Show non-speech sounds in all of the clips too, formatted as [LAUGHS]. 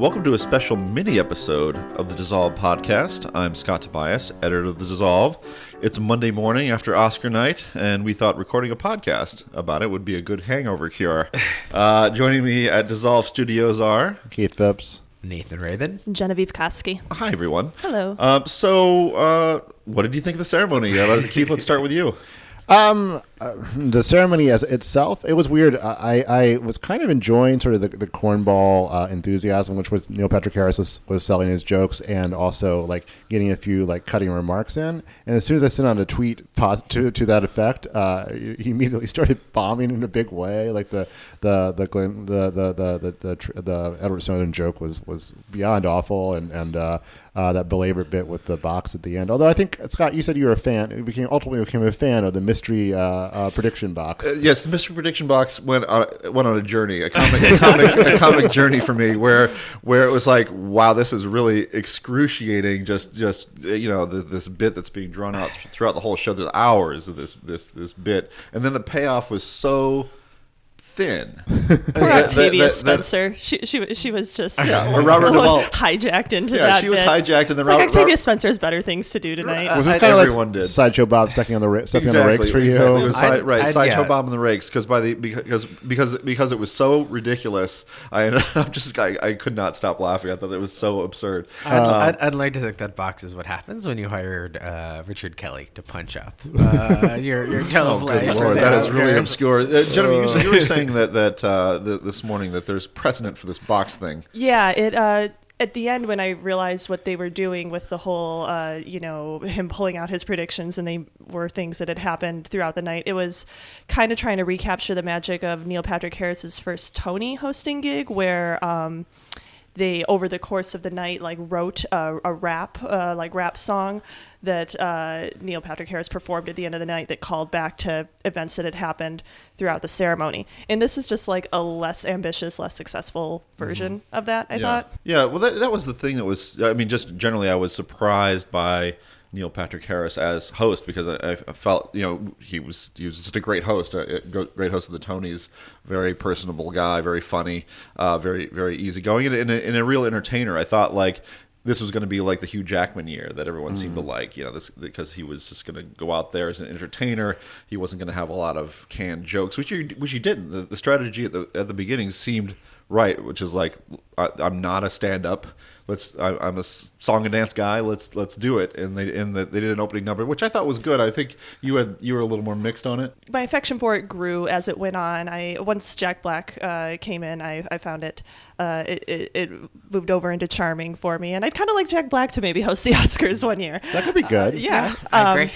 Welcome to a special mini episode of the Dissolve podcast. I'm Scott Tobias, editor of the Dissolve. It's Monday morning after Oscar night, and we thought recording a podcast about it would be a good hangover cure. [LAUGHS] Uh, joining me at Dissolve Studios are Keith Phipps. Nathan Rabin. Genevieve Koski. hi everyone. Hello. Um, so, uh, what did you think of the ceremony? Uh, Keith, let's start with you. [LAUGHS] Um, uh, [LAUGHS] the ceremony as itself, it was weird. I, I was kind of enjoying sort of the, the cornball uh, enthusiasm, which was Neil Patrick Harris was, was selling his jokes and also like getting a few like cutting remarks in. And as soon as I sent out a tweet pos- to to that effect, uh, he immediately [LAUGHS] started bombing in a big way. Like the the the Glenn, the, the the the the, the Edward Snowden joke was was beyond awful, and and uh, uh, that belabored bit with the box at the end. Although I think Scott, you said you were a fan. You became ultimately became a fan of the mystery uh, prediction box. Uh, yes, the mystery prediction box went on went on a journey, a comic, a comic, a [LAUGHS] comic journey for me, where where it was like, wow, this is really excruciating. Just just uh, you know, the, this bit that's being drawn out throughout the whole show. There's hours of this this this bit, and then the payoff was so thin. [LAUGHS] Poor That- Octavia that- that- Spencer. She, she she was just Yeah, or Robert [LAUGHS] Duvall. hijacked into Yeah, that. she was bit. hijacked, and then it's like Robert- Octavia Robert- Spencer has better things to do tonight. was I- this kind of everyone like did. sideshow Bob stepping on the ra- stepping on the rakes for you? Exactly. It was I'd- side, right, sideshow I'd- bomb in the rakes because by the because because because it was so ridiculous. I ended [LAUGHS] up just I, I could not stop laughing. I thought it was so absurd. I'd, Um, I'd, I'd like to think that box is what happens when you hired uh, Richard Kelly to punch up uh, your your Oh, teleplay. good lord, that is really obscure. Uh, Genevieve, you, you were saying that that uh, th- this morning that there's precedent for this box thing. Yeah, it uh at the end when I realized what they were doing with the whole uh, you know, him pulling out his predictions and they were things that had happened throughout the night, it was kind of trying to recapture the magic of Neil Patrick Harris's first Tony hosting gig where um they over the course of the night like wrote a, a rap uh, like rap song that uh, Neil Patrick Harris performed at the end of the night that called back to events that had happened throughout the ceremony. And this is just like a less ambitious, less successful version of that. I yeah. thought. Yeah, well, that, that was the thing that was. I mean, just generally, I was surprised by Neil Patrick Harris as host because I, I felt, you know, he was he was just a great host, a great host of the Tonys, very personable guy, very funny, uh, very very easygoing, and, and, a, and a real entertainer. I thought like. This was going to be like the Hugh Jackman year that everyone seemed to like, you know, this because he was just going to go out there as an entertainer. He wasn't going to have a lot of canned jokes, which he which he didn't. The, the strategy at the at the beginning seemed right, which is like I, I'm not a stand up. Let's I, I'm a song and dance guy. Let's let's do it. And they and the, they did an opening number, which I thought was good. I think you had you were a little more mixed on it. my affection for it grew as it went on. I once Jack Black uh, came in, I, I found it, uh, it, it it moved over into charming for me, and I'd kind of like Jack Black to maybe host the [LAUGHS] Oscars one year. That could be good. Yeah, I um, agree.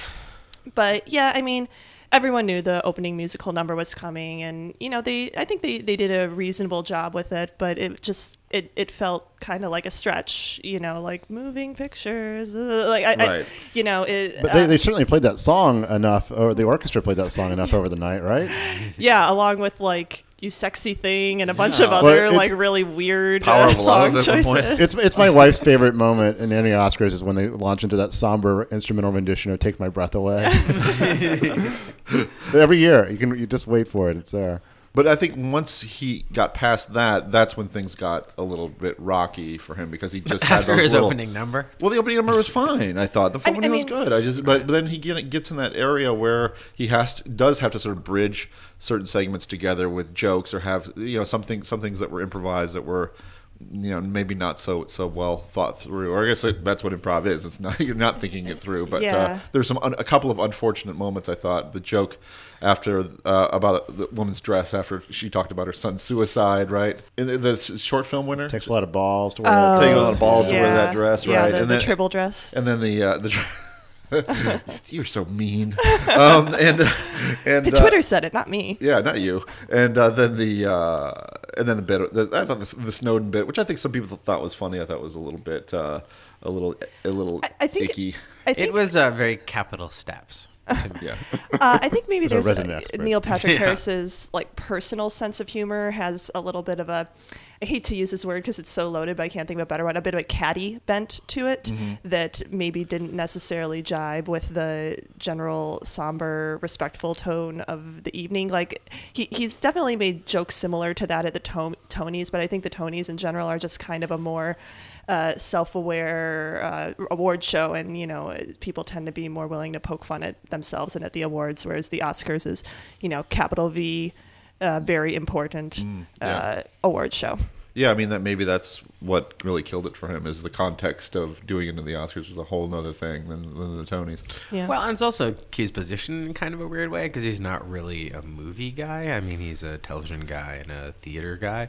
But yeah, I mean, everyone knew the opening musical number was coming, and you know they I think they they did a reasonable job with it, but it just it it felt kind of like a stretch, you know, like moving pictures, blah, like I, I you know it. But they, uh, they certainly played that song enough, or the orchestra played that song enough over the night, right? [LAUGHS] Yeah, along with like "You Sexy Thing" and a bunch Yeah. of other it's- like really weird Power uh, song at point. choices. It's it's my wife's favorite moment in any Oscars is when they launch into that somber instrumental rendition of "Take My Breath Away." [LAUGHS] [LAUGHS] Every year, you can you just wait for it. It's there. But I think once he got past that, that's when things got a little bit rocky for him because he just had After those his little, opening number. Well, the opening number was fine. I thought the opening I was good. I just, but, but then he gets in that area where he has to, does have to sort of bridge certain segments together with jokes or have you know something some things that were improvised that were you know maybe not so so well thought through. Or I guess that's what improv is. It's not [LAUGHS] you're not thinking it through. But uh, there's some un, a couple of unfortunate moments. I thought the joke after uh, about the woman's dress after she talked about her son's suicide, right? In the, the short film winner. Takes a lot of balls to wear. Oh, that a dress. lot of balls to wear that dress, yeah, right? The, And the then- tribble dress. and then the uh, the [LAUGHS] [LAUGHS] you're so mean um, and [LAUGHS] and uh, Twitter said it, not me. yeah not you and uh, then the uh, and then the bit the, I thought the, the Snowden bit which I think some people thought was funny I thought was a little bit uh, a little a little I, I think icky I think It was uh, very Capitol Steps. [LAUGHS] Yeah. Uh, I think maybe there's resident a. Neil Patrick Yeah. Harris's like personal sense of humor has a little bit of a. I hate to use this word because it's so loaded, but I can't think of a better one. A bit of a catty bent to it Mm-hmm. that maybe didn't necessarily jibe with the general somber, respectful tone of the evening. Like he, he's definitely made jokes similar to that at the to- Tonys, but I think the Tonys in general are just kind of a more uh, self-aware uh, award show, and you know people tend to be more willing to poke fun at themselves and at the awards, whereas the Oscars is, you know, capital V, uh, very important yeah. uh, award show. Yeah, I mean that maybe that's what really killed it for him is the context of doing it in the Oscars was a whole other thing than, than the Tonys. Yeah. Well, and it's also Key's position in kind of a weird way because he's not really a movie guy. I mean, he's a television guy and a theater guy.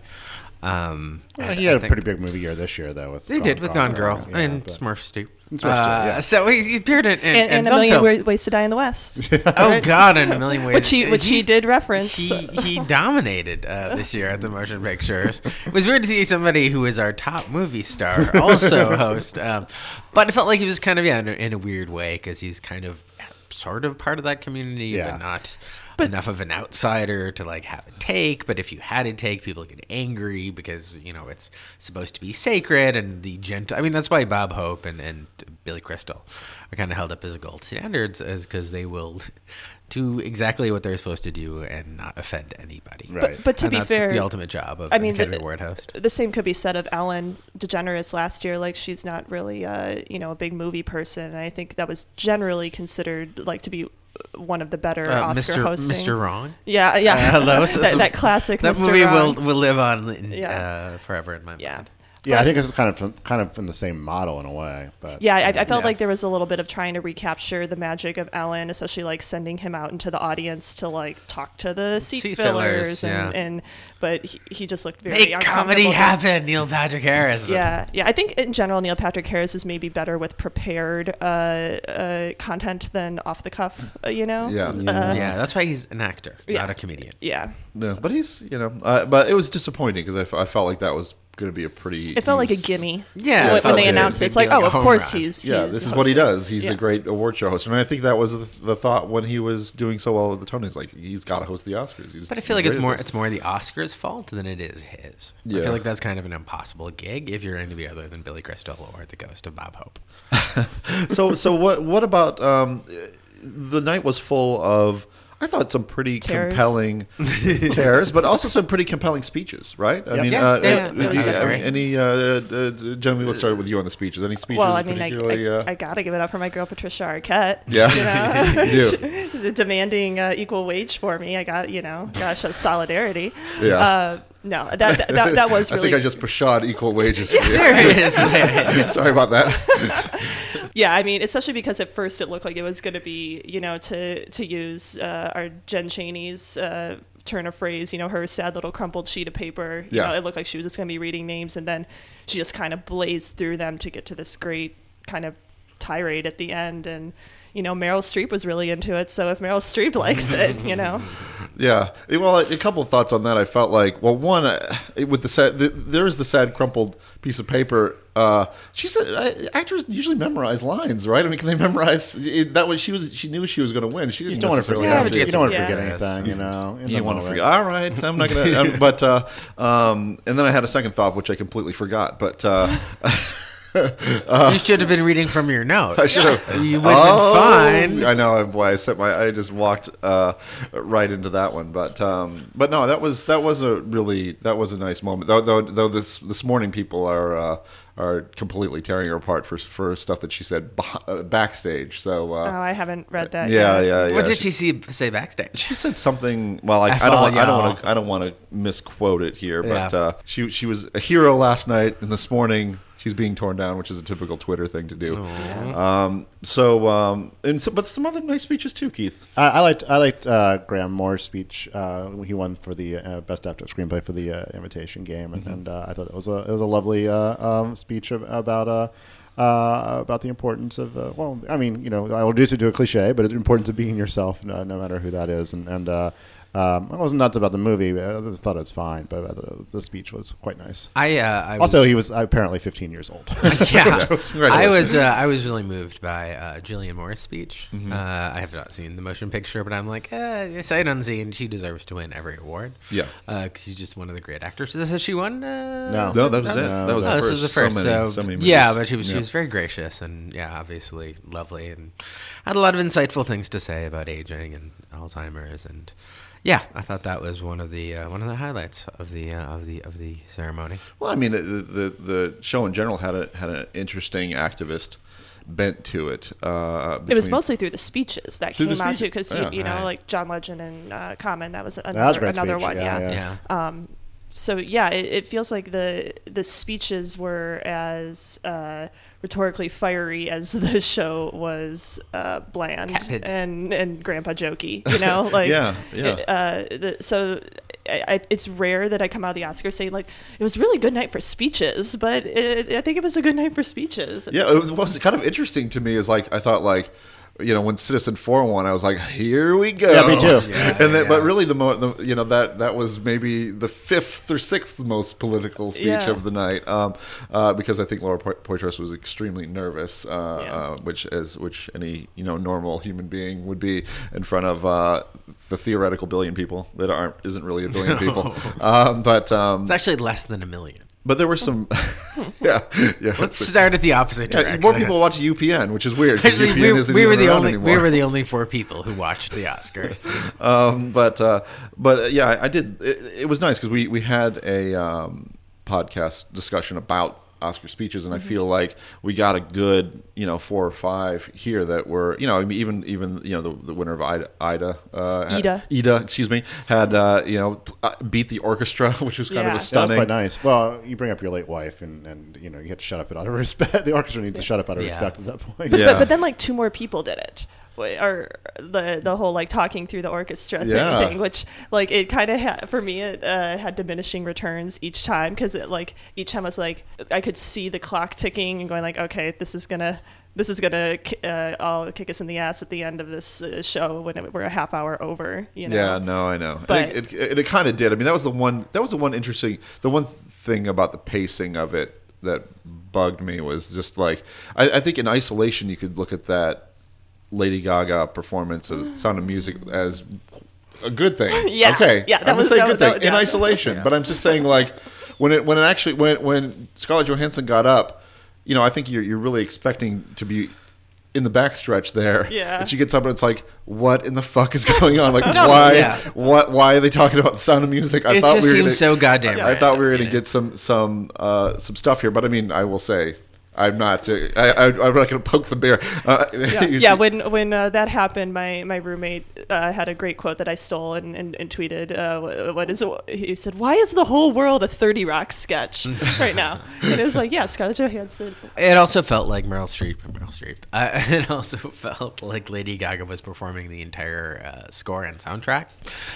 Um, Yeah, he I had a think- pretty big movie year this year, though. With He did with Gone Girl yeah, and but- Smurfs too. And Smurfs too, Uh, yeah. So he, he appeared in, in, and, in a million films. Wa- ways to die in the West, [LAUGHS] Oh God, in a million ways. which he which he He's- did reference. He he dominated uh, this year at the motion pictures. It was weird to see somebody who is our top movie star [LAUGHS] also host, um, but it felt like he was kind of yeah in a, in a weird way because he's kind of sort of part of that community, Yeah. but not. But- enough of an outsider to like have a take, but if you had a take, people get angry because you know it's supposed to be sacred and the gentle. I mean, that's why Bob Hope and, and Billy Crystal are kind of held up as gold standards, is because they will do exactly what they're supposed to do and not offend anybody. Right. but, but to And be that's fair, the ultimate job of I mean, Academy the- Award host. the same could be said of Ellen DeGeneres last year. Like she's not really, uh, you know, a big movie person, and I think that was generally considered like to be one of the better Uh, Oscar Mr. hosting. Mr. Wrong. Yeah, yeah. Uh, hello. So- [LAUGHS] that, that classic. That Mr. movie Wrong. will will live on in, Yeah. uh, forever in my Yeah. mind. Yeah, I think it's kind of kind of in the same model in a way, but Yeah, I, I felt Yeah. like there was a little bit of trying to recapture the magic of Ellen, especially like sending him out into the audience to like talk to the seat, Seat fillers, fillers, and, yeah. and but he, he just looked very Make comedy uncomfortable. happen, Neil Patrick Harris. Yeah, yeah. I think in general, Neil Patrick Harris is maybe better with prepared uh, uh, content than off the cuff. Uh, you know? Yeah. Uh, yeah, that's why he's an actor, Yeah. not a comedian. yeah. No, but he's you know, uh, but it was disappointing because I, f- I felt like that was going to be a pretty. It felt like a gimme. Yeah, when, when they announced it, it's like, oh, of course run. he's. Yeah, he's this is what he does. He's Yeah. a great award show host, and I think that was the, the thought when he was doing so well with the Tonys. Like he's got to host the Oscars. He's, But I feel like it's more it's more the Oscars' fault than it is his. I feel like that's kind of an impossible gig if you're anybody other than Billy Crystal or the ghost of Bob Hope. [LAUGHS] so so what what about um, the night was full of I thought some pretty Tears. compelling [LAUGHS] tears, but also some pretty compelling speeches, right? I Yep. mean, Yeah, uh, yeah, uh, yeah, uh, that was any uh, uh, generally let's start with you on the speeches. Any speeches Well, I mean, I, particularly? I, uh, I gotta give it up for my girl Patricia Arquette. Yeah. you know? [LAUGHS] You do. [LAUGHS] demanding uh, equal wage for me. I got you know, gosh, show solidarity. Yeah. Uh, no, that, that that that was really. I think I just prashad equal wages. for you. There it is. Sorry about that. Yeah, I mean, especially because at first it looked like it was going to be, you know, to to use uh, our Jen Chaney's uh, turn of phrase, you know, her sad little crumpled sheet of paper. You Yeah. know, it looked like she was just going to be reading names, and then she just kind of blazed through them to get to this great kind of tirade at the end, and. You know, Meryl Streep was really into it, so if Meryl Streep [LAUGHS] likes it, you know, Yeah. Well, a couple of thoughts on that. I felt like, well, one uh, with the sad, the, there is the sad crumpled piece of paper. Uh, she said uh, actors usually memorize lines, right? I mean, can they [LAUGHS] memorize it, that? Was she was she knew she was going to win. She you didn't just don't want to forget. have but to. you You don't want to forget Yes. anything, you know. in You want to forget? All right, I'm not gonna. um, but uh, um, and then I had a second thought, which I completely forgot. But [LAUGHS] uh, you should have been reading from your notes. [LAUGHS] I should have. You would have Oh, been fine. I know, boy. I set my. I just walked uh, right into that one, but um, but no, that was that was a really that was a nice moment. Though though, though this this morning people are uh, are completely tearing her apart for for stuff that she said beh- uh, backstage. So oh, uh, I haven't read that. yeah, yet. yeah, yeah. What did she see, say backstage? She said something. Well, I, F I don't. I don't want to. I don't want to misquote it here, but Yeah. uh, she she was a hero last night, and this morning she's being torn down, which is a typical Twitter thing to do. Um, so, um, and so, but some other nice speeches too, Keith. I, I liked I liked uh, Graham Moore's speech. Uh, he won for the uh, best actor screenplay for the uh, Imitation Game, and, and uh, I thought it was a it was a lovely uh, um, speech ab- about. Uh, uh, about the importance of uh, well, I mean, you know, I will reduce it to a cliche, but the importance of being yourself, no, no matter who that is, and and uh, Um, I wasn't nuts about the movie. I just thought it was fine, but I was- the speech was quite nice. I, uh, I Also, was, he was apparently 15 years old. [LAUGHS] yeah, [LAUGHS] Congratulations. I was uh, I was really moved by uh, Julianne Moore's speech. Mm-hmm. Uh, I have not seen the motion picture, but I'm like, eh, sight unseen, she deserves to win every award. Yeah. because she's just one of the great actresses. Has she won? Uh, No. No, that was it. No, that was no, the Oh, first. this was the first. So So, many, so many yeah, but she was she was very gracious and yeah, obviously lovely and had a lot of insightful things to say about aging and Alzheimer's and yeah, I thought that was one of the uh, one of the highlights of the uh, of the of the ceremony. Well, I mean, the, the the show in general had a had an interesting activist bent to it. Uh, It was mostly through the speeches that Through the came out too, speeches, because yeah. you know, Right. like John Legend and uh, Common. That was another, That was another speech, one. yeah, Yeah. yeah. Yeah. Um, so yeah, it, it feels like the the speeches were as uh, rhetorically fiery as [LAUGHS] the show was uh, bland Tepid. and and grandpa jokey. You know, [LAUGHS] like Yeah, yeah. it, uh, the, so. I, I, it's rare that I come out of the Oscars saying like it was a really good night for speeches, but it, I think it was a good night for speeches. Yeah, it was, what was kind of interesting to me is like I thought like. You know, when Citizenfour won, I was like, "Here we go!" Yeah, me too. Yeah, [LAUGHS] and then, but really, the, mo- the you know that that was maybe the fifth or sixth most political speech Yeah. of the night, um, uh, because I think Laura Po- Poitras was extremely nervous, uh, Yeah. uh, which as which any you know normal human being would be in front of uh, the theoretical billion people that aren't isn't really a billion people, [LAUGHS] um, but um, It's actually less than a million. But there were some, [LAUGHS] [LAUGHS] yeah, yeah. Let's start at the opposite Yeah, direction. more people watch UPN, which is weird. Actually, UPN we, isn't we were the only anymore. we were the only four people who watched the Oscars. [LAUGHS] um, but uh, but yeah, I, I did. It, it was nice because we we had a um, podcast discussion about Oscar speeches, and I feel like we got a good you know four or five here that were you know I mean, even even you know the, the winner of Ida Ida uh, had- Ida. Ida excuse me had uh, you know uh, beat the orchestra, [LAUGHS] which was kind Yeah. of a That That was stunning. quite nice. Well, you bring up your late wife, and, and you know you had to shut up out of [LAUGHS] respect. The orchestra needs to shut up out of Yeah. respect at that point. But, Yeah. but, but then like two more people did it. Or the the whole like talking through the orchestra thing, Yeah. thing which like it kind of had for me it uh, had diminishing returns each time because it like each time I was like I could see the clock ticking and going like okay this is gonna this is gonna uh, all kick us in the ass at the end of this uh, show when it, we're a half hour over you know Yeah, no, I know. But- it, it, it, it kind of did. I mean, that was the one. That was the one interesting. The one thing about the pacing of it that bugged me was just like I, I think in isolation you could look at that Lady Gaga performance of Sound of Music as a good thing. [LAUGHS] Yeah, Okay. yeah, that I'm was- gonna say that good was- that thing was- in yeah. isolation. But I'm just saying like when it when it actually when when Scarlett Johansson got up, you know, I think you're you're really expecting to be. In the backstretch there, Yeah. and she gets up and it's like, what in the fuck is [LAUGHS] going on? Like, [LAUGHS] No, why? yeah. What? Why are they talking about the Sound of Music? I it thought just we were seems gonna, so goddamn. I right. thought we were gonna get some some uh, some stuff here, but I mean, I will say, I'm not. Uh, I, I, I'm not going to poke the bear. Uh, yeah, [LAUGHS] yeah when when uh, that happened my my roommate uh, had a great quote that i stole and, and, and tweeted uh, what is it he said why is the whole world a 30 rock sketch [LAUGHS] right now and it was like yeah scarlett johansson It also felt like Meryl Streep. Meryl Streep. Uh, [LAUGHS] it also felt like Lady Gaga was performing the entire uh, score and soundtrack.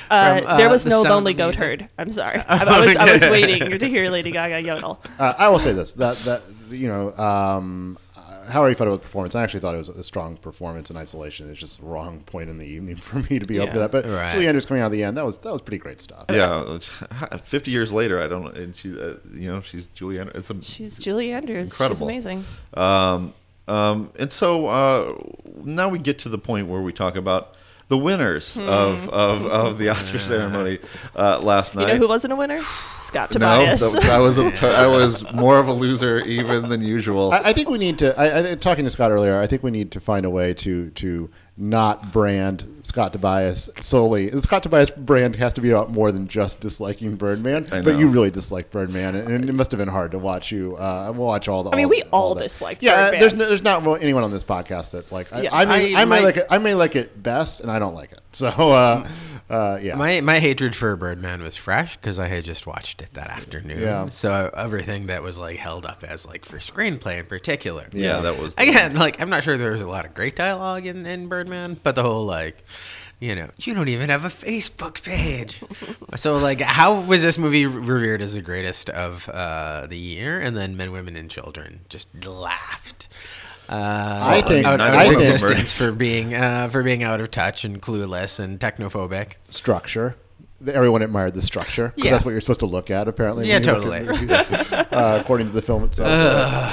uh, from, uh, there was The no lonely goat Music. herd i'm sorry I, I was i was waiting to hear lady gaga yodel Uh, I will say this: that that you know, um, uh, however you thought about the performance, I actually thought it was a strong performance in isolation. It's just the wrong point in the evening [LAUGHS] for me to be open to that. But Right. Julie Andrews coming out at the end, that was that was pretty great stuff. yeah. [LAUGHS] Fifty years later, I don't. And she, uh, you know, she's Julianne. It's a, she's julie andrews she's Incredible. amazing Um, um, and so uh, now we get to the point where we talk about the winners of, of, of the Oscar ceremony uh, last night. you know who wasn't a winner scott no, tobias that was, I was a t- I was [LAUGHS] more of a loser even than usual. I, I think we need to. I, I, talking to Scott earlier, I think we need to find a way to to not brand Scott Tobias solely. The Scott Tobias brand has to be about more than just disliking Birdman. But you really dislike Birdman, and, and it must have been hard to watch you. Uh, watch all the. I mean, all- we all that. dislike Yeah, Birdman. there's no, there's not anyone on this podcast that like. I, Yeah, I may I I, may like it. I may like it best, and I don't like it. So uh, [LAUGHS] uh, yeah. My my hatred for Birdman was fresh because I had just watched it that afternoon. Yeah. So everything that was like held up as like for screenplay in particular. yeah, that was Again, like I'm not sure there was a lot of great dialogue in, in Birdman, but the whole like, you know, you don't even have a Facebook page. [LAUGHS] so like, how was this movie revered as the greatest of uh, the year, and then Men, Women, and Children just laughed. Uh, I think- out, out I of think- existence for being uh, for being out of touch and clueless and technophobic. structure. everyone admired the structure. 'cause Yeah. that's what you're supposed to look at. Apparently, Yeah, when you look at totally. [LAUGHS] uh, according to the film itself.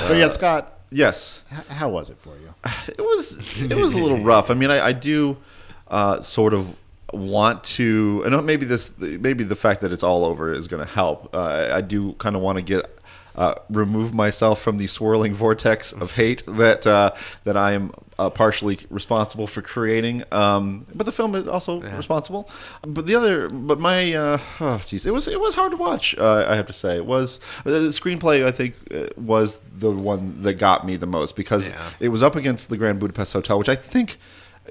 but yeah, Scott, Yes, h- how was it for you? it was it was a little [LAUGHS] rough. I mean, I, I do uh, sort of want to, and not maybe this, maybe the fact that it's all over is going to help. Uh, I- I do kind of want to get. Uh, remove myself from the swirling vortex of hate that uh, that I am uh, partially responsible for creating. Um, but the film is also responsible. But the other, but my, uh, oh jeez, it was it was hard to watch. Uh, I have to say, it was uh, the screenplay. I think uh, was the one that got me the most because Yeah. it was up against the Grand Budapest Hotel, which I think,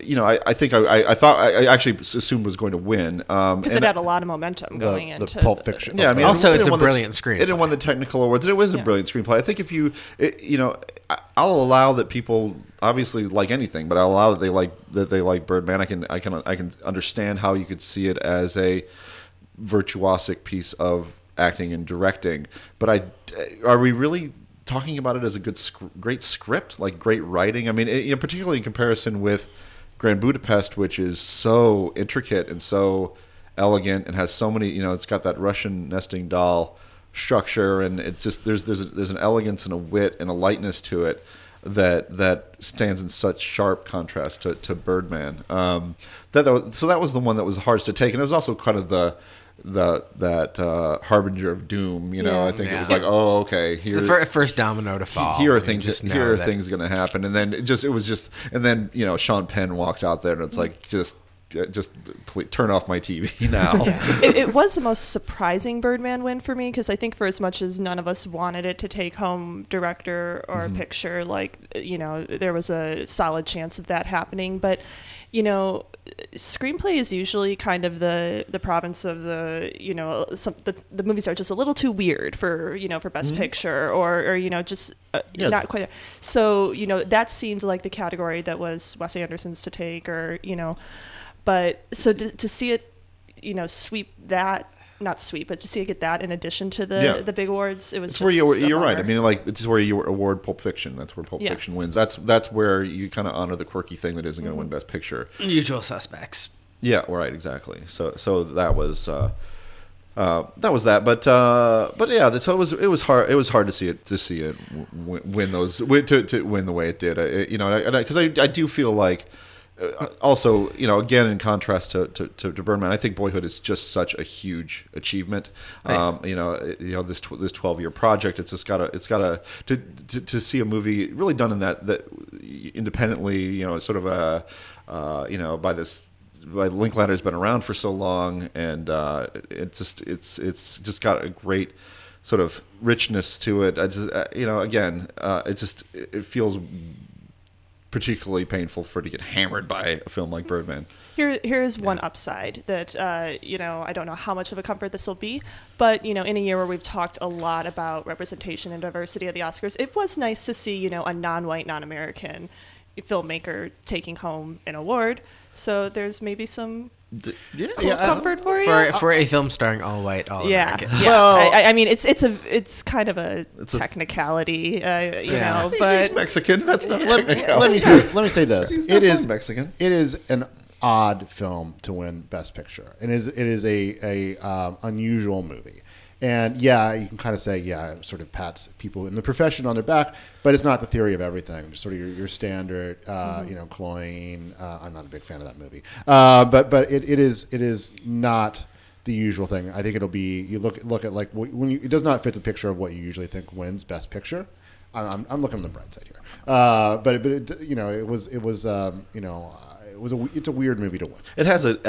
you know, I, I think I, I, I thought I I actually assumed was going to win um, because and it had a lot of momentum The, going the into Pulp the- Fiction. yeah, I mean, Also, it it's a didn't the- brilliant screenplay. It didn't win the technical awards, and it was a Yeah. brilliant screenplay. I think if you, it, you know, I- I'll allow that people obviously like anything, but I'll allow that they like that they like Birdman. I can, I can, I can understand how you could see it as a virtuosic piece of acting and directing. But I, are we really? Talking about it as a good, great script, like great writing. I mean, it, you know, particularly in comparison with Grand Budapest, which is so intricate and so elegant and has so many you know it's got that russian nesting doll structure and it's just there's there's a, there's an elegance and a wit and a lightness to it that that stands in such sharp contrast to, to birdman. Um that, that was, so that was the one that was hardest to take. And it was also kind of the the that uh harbinger of doom you know Yeah. i think it was like oh okay It's here the first domino to fall. here are things just here are that- things going to happen and then it just it was just and then you know sean penn walks out there and it's like just just please, turn off my tv [LAUGHS] now it, it was the most surprising Birdman win for me because I think for as much as none of us wanted it to take home director or Mm-hmm. picture, like you know, there was a solid chance of that happening. But you know, screenplay is usually kind of the the province of the you know some the, the movies are just a little too weird for you know for best picture or or you know just uh, Mm-hmm. Yeah, not quite there. So you know that seemed like the category that was Wes Anderson's to take or you know, but so to, to see it you know sweep that not sweet, but to see it get that in addition to the Yeah. the big awards it was It's just where you, a you're right. I mean, like it's where you award Pulp Fiction. That's where Pulp Yeah. Fiction wins. That's that's where you kind of honor the quirky thing that isn't going to Mm-hmm. win Best Picture. Usual suspects. Yeah, right, exactly. So so that was uh, uh, that was that. But uh, but yeah, so it was it was hard it was hard to see it to see it win, win those to to win the way it did. I, you know, because I, I, I do feel like. Uh, also, you know, again, in contrast to, to, to, to Birdman, I think Boyhood is just such a huge achievement. Right. Um, you know, you know this tw- this twelve year project. It's just got to it's got to to to to see a movie really done in that that independently. You know, sort of a uh, you know by this by Linklater's been around for so long, and uh, it's just it's it's just got a great sort of richness to it. I just uh, you know again, uh, it just it feels particularly painful for it to get hammered by a film like Birdman. Here, here's one upside that uh, you know I don't know how much of a comfort this will be, but you know in a year where we've talked a lot about representation and diversity at the Oscars, it was nice to see you know a non-white, non-American filmmaker taking home an award. So there's maybe some D- yeah, Yeah, comfort for you. For, for a film starring all white, all yeah, American. yeah. Well- I, I mean, it's it's a it's kind of a It's a- technicality, uh, you Yeah. know, He's, but he's Mexican. That's not [LAUGHS] let, technical. let me say, let me say [LAUGHS] this: He's it definitely is Mexican. It is an odd film to win Best Picture. It is it is a a um, unusual movie, and yeah, you can kind of say yeah, it sort of pats people in the profession on their back, but it's not the theory of everything. Just sort of your, your standard, uh, you know, cloying. Uh, I'm not a big fan of that movie, uh, but but it, it is it is not the usual thing. I think it'll be you look look at like when you, it does not fit the picture of what you usually think wins Best Picture. I'm, I'm, looking on the bright side here, uh, but but it, you know it was it was um, you know it was a it's a weird movie to watch. It has a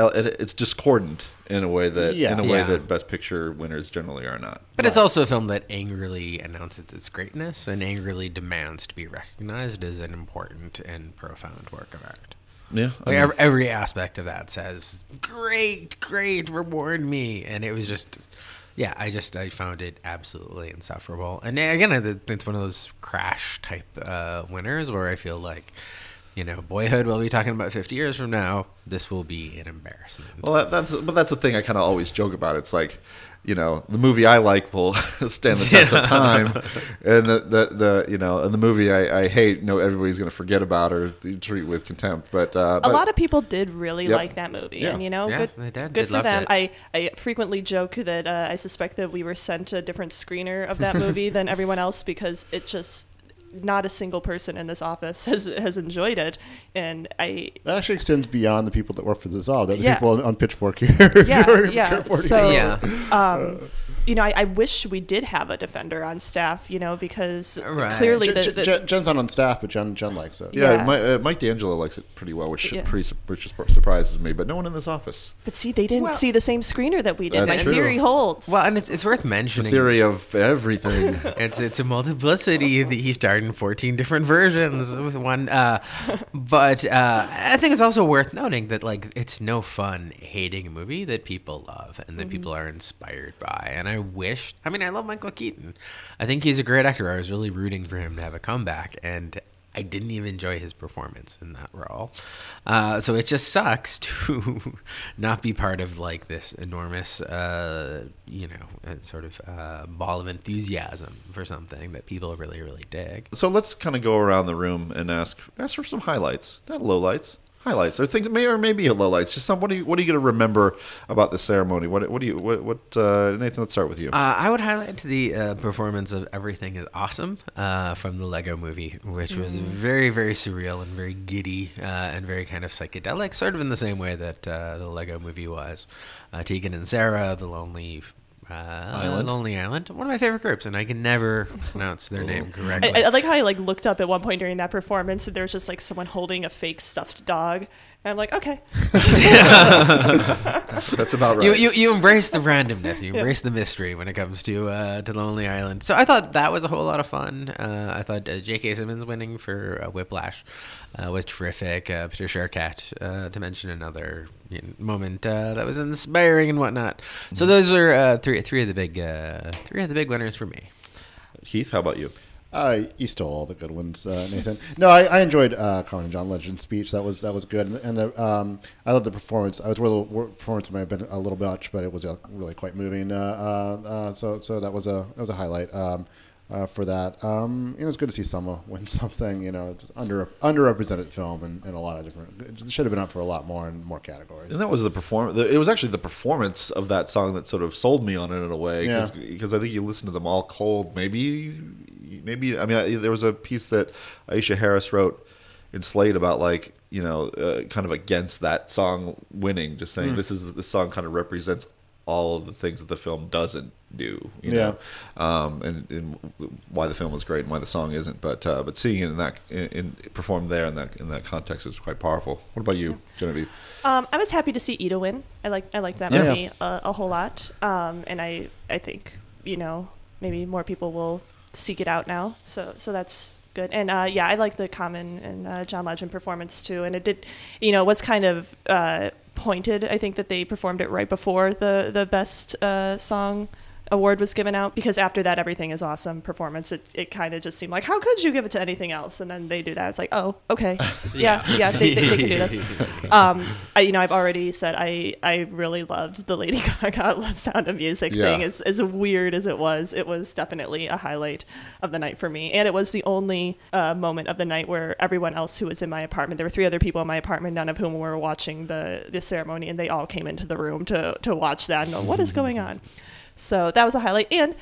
it's discordant in a way that Yeah. in a way Yeah. that Best Picture winners generally are not. But it's also a film that angrily announces its greatness and angrily demands to be recognized as an important and profound work of art. Yeah, I mean- every, every aspect of that says, "Great, great, reward me," and it was just, yeah, I just I found it absolutely insufferable. And again, it's one of those crash type uh, winners where I feel like you know, Boyhood we'll be talking about 50 years from now. This will be an embarrassment. Well, that, that's but that's the thing I kind of always joke about. It's like, you know, the movie I like will [LAUGHS] stand the test of time, and the, the, the you know, and the movie I, I hate, no, everybody's going to forget about or treat with contempt. But uh, a lot of people did really Yep. like that movie, Yeah. and you know, Yeah, good, they did. good They for them. it. I, I frequently joke that uh, I suspect that we were sent a different screener of that movie than everyone else because it just not a single person in this office [LAUGHS] has has enjoyed it, and I That actually extends beyond the people that work for the Dissolve. The Yeah. people on, on Pitchfork here. [LAUGHS] yeah yeah. So Yeah. um, you know, I, I wish we did have a defender on staff, you know, because Right. clearly Jen, the, the Jen- Jen's not on staff, but Jen, Jen likes it. yeah, Yeah. Mike, uh, Mike D'Angelo likes it pretty well, which Yeah. pretty su- which surprises me. But no one in this office. but see, they didn't Well- see the same screener that we did. That's My true. theory holds. Well, and it's, it's worth The mentioning. theory of everything. [LAUGHS] It's it's a multiplicity. that He starred in fourteen different versions with one. Uh, [LAUGHS] but uh, I think it's also worth noting that like it's no fun hating a movie that people love and that people are inspired by. And I wish. I mean, I love Michael Keaton. I think he's a great actor. I was really rooting for him to have a comeback, and I didn't even enjoy his performance in that role. Uh, so it just sucks [LAUGHS] to not be part of like this enormous, uh, you know, uh, sort of uh, ball of enthusiasm for something that people really, really dig. so let's kind of go around the room and ask ask for some highlights, not lowlights. Highlights or things may or may be lowlights. Just some. What are you What are you going to remember about the ceremony? What What do you What What uh, Nathan? Let's start with you. Uh, I would highlight the uh, performance of "Everything Is Awesome" uh, from the Lego Movie, which was very, very surreal and very giddy uh, and very kind of psychedelic, sort of in the same way that uh, the Lego Movie was. Uh, Tegan and Sara, the Lonely. Uh, Island? Lonely Island, one of my favorite groups, and I can never pronounce their name correctly. I, I like how I like looked up at one point during that performance, and there was just like someone holding a fake stuffed dog, and I'm like, okay, [LAUGHS] That's about right. You, you you embrace the randomness. You embrace the mystery when it comes to uh, to Lonely Island. So I thought that was a whole lot of fun. Uh, I thought uh, J.K. Simmons winning for uh, Whiplash uh, was terrific. Uh, Patricia Arquette, uh, to mention another you know, moment uh, that was inspiring and whatnot. So those were uh, three three of the big uh, three of the big winners for me. Keith, how about you? Uh, you stole all the good ones, uh, Nathan. No, I, I enjoyed uh, Common and John Legend's speech. That was that was good, and, the um, I love the performance. I was worried the performance might have been a little much, but it was uh, really quite moving. Uh, uh, so so that was a that was a highlight um, uh, for that. Um, you know, it's good to see Selma [LAUGHS] win something. You know, it's under underrepresented film in, in a lot of different. It should have been up for a lot more in more categories. And that was the perform. It was actually the performance of that song that sort of sold me on it in a way, Yeah. because I think you listen to them all cold. Maybe, maybe. I mean, I, there was a piece that Aisha Harris wrote in Slate about like you know, uh, kind of against that song winning, just saying this is this song kind of represents all of the things that the film doesn't do. You Yeah. know? um, and, and why the film was great and why the song isn't. But uh, but seeing it in that in, in performed there in that in that context is quite powerful. What about you, Genevieve? um, I was happy to see Ida win. I like I liked that Yeah. movie a, a whole lot, um, and I I think you know maybe more people will seek it out now. So so that's good. And uh, yeah, I like the Common and uh, John Legend performance too. And it did, you know, was kind of uh, pointed. I think that they performed it right before the the best uh, song award was given out because after that everything is awesome performance. It, it kind of just seemed like how could you give it to anything else? And then they do that. It's like oh okay. [LAUGHS] Yeah. Yeah, they, they, they can do this. [LAUGHS] Um I, you know i've already said i i really loved the lady [LAUGHS] gaga sound of music Yeah. thing. As, as weird as it was it was definitely a highlight of the night for me. And it was the only uh, moment of the night where everyone else who was in my apartment there were three other people in my apartment none of whom were watching the the ceremony and they all came into the room to to watch that and go what is going on so that was a highlight. And,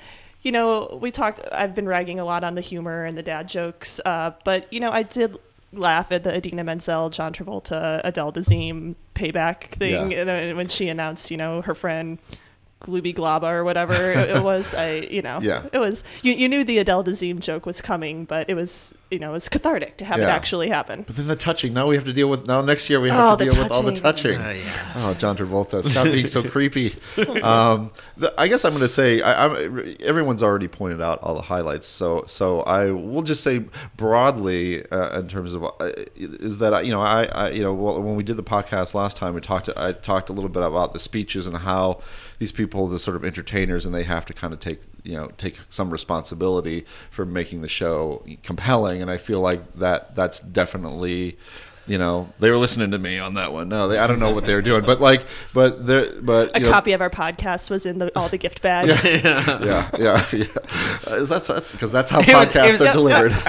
you know, we talked, I've been ragging a lot on the humor and the dad jokes, uh, but, you know, I did laugh at the Idina Menzel, John Travolta, Adele Dazeem payback thing Yeah. when she announced, you know, her friend Glooby Glaba or whatever it, it [LAUGHS] was. I, you know, Yeah. it was, you, you knew the Adele Dazeem joke was coming, but it was, you know, it was cathartic to have it actually happen. But then the touching. Now we have to deal with. Now next year we Oh, have to the deal with all the touching. touching. Uh, yeah. Oh, John Travolta, stop being so creepy. [LAUGHS] Um, the, I guess I'm going to say I, I'm, everyone's already pointed out all the highlights, so so I will just say broadly uh, in terms of uh, is that I, you know I, I you know well, when we did the podcast last time we talked I talked a little bit about the speeches and how these people people the sort of entertainers, and they have to kind of take you know take some responsibility for making the show compelling. And I feel like that that's definitely you know they were listening to me on that one. No, they, I don't know what they were doing, but like but the but A you know, copy of our podcast was in the, all the gift bags. yeah, [LAUGHS] yeah, yeah. yeah. Uh, that's that's because that's how It was- podcasts it was- are delivered. [LAUGHS]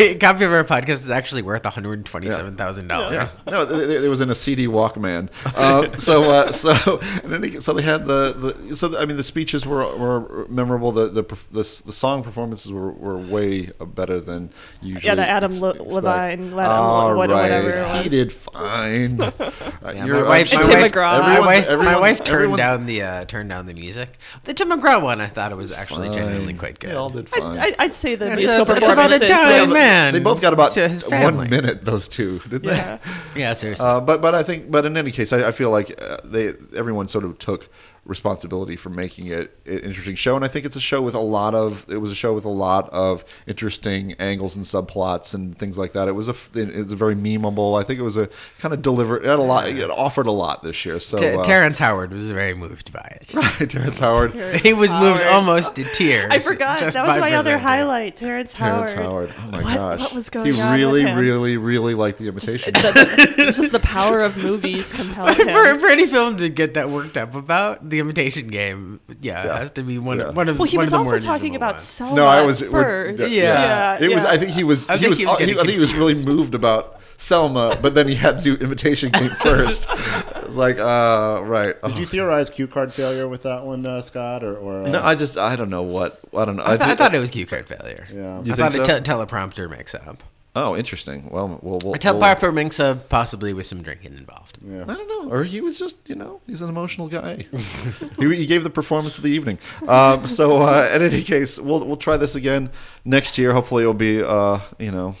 a copy of our podcast is actually worth one hundred twenty-seven thousand Yeah. dollars. No, th- th- it was in a CD Walkman. Uh, [LAUGHS] so, uh, so, and then they, so they had the, the so I mean the speeches were were memorable. The the the, the song performances were, were way better than usually. Yeah, the Adam ex- Le- Levine, Adam All Le- what- right. Whatever it He was. did fine. [LAUGHS] Uh, Yeah, you're- my wife, I'm my Tim wife, McGraw. my wife, my wife turned down the uh, turned down the music. The Tim McGraw one, I thought it was actually genuinely quite good. They all did I, fine. I, I'd say the It's, musical it's, it's about a performances. dying were- man. They both got about one minute. Those two, didn't Yeah. Yeah, seriously. Uh, but but I think but in any case, I, I feel like uh, they everyone sort of took responsibility for making it an interesting show, and I think it's a show with a lot of it was a show with a lot of interesting angles and subplots and things like that. It was a f- it was a very memeable. I think it was a kind of delivered. It had a lot. It offered a lot this year. So T- uh, Terrence Howard was very moved by it. [LAUGHS] Right, Terrence Howard. He was moved almost to tears. I forgot. just That was by my other highlight. Terrence Terrence Howard. Howard. Oh my What- gosh. what was going he on He really, him? really, really liked the imitation. The- the- it's just the power of [LAUGHS] movies compelled for, him. for any film to get that worked up about the Imitation Game, yeah, Yeah. it has to be one Yeah. of one of. Well, he one was also talking about ones. Selma No, I was- first. we're- yeah. It was. I think he was. I he think was. he was I think he was really moved about Selma, but then he had to do imitation game [LAUGHS] first. It was like, uh, right. Did you theorize cue card failure with that one, uh, Scott? Or, or uh, No, I just I don't know what I don't know. I, th- I think- thought it was cue card failure. Yeah. You I thought think the so? te- teleprompter mix up. Oh, interesting. Well, we'll, we'll, A tell we'll- teleprompter mix possibly with some drinking involved. yeah. I don't know, or he was just you know he's an emotional guy. [LAUGHS] he, he gave the performance of the evening. Um, so uh, in any case, we'll we'll try this again next year. Hopefully, it'll be uh, you know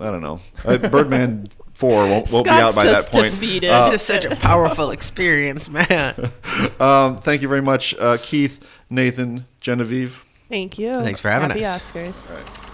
I don't know Uh, Birdman. [LAUGHS] Four won't, won't be out by just that point. defeated. Uh, It's just such a powerful experience, man. [LAUGHS] Um, thank you very much, uh, Keith, Nathan, Genevieve. Thank you. Thanks for having Happy us. Oscars. All right.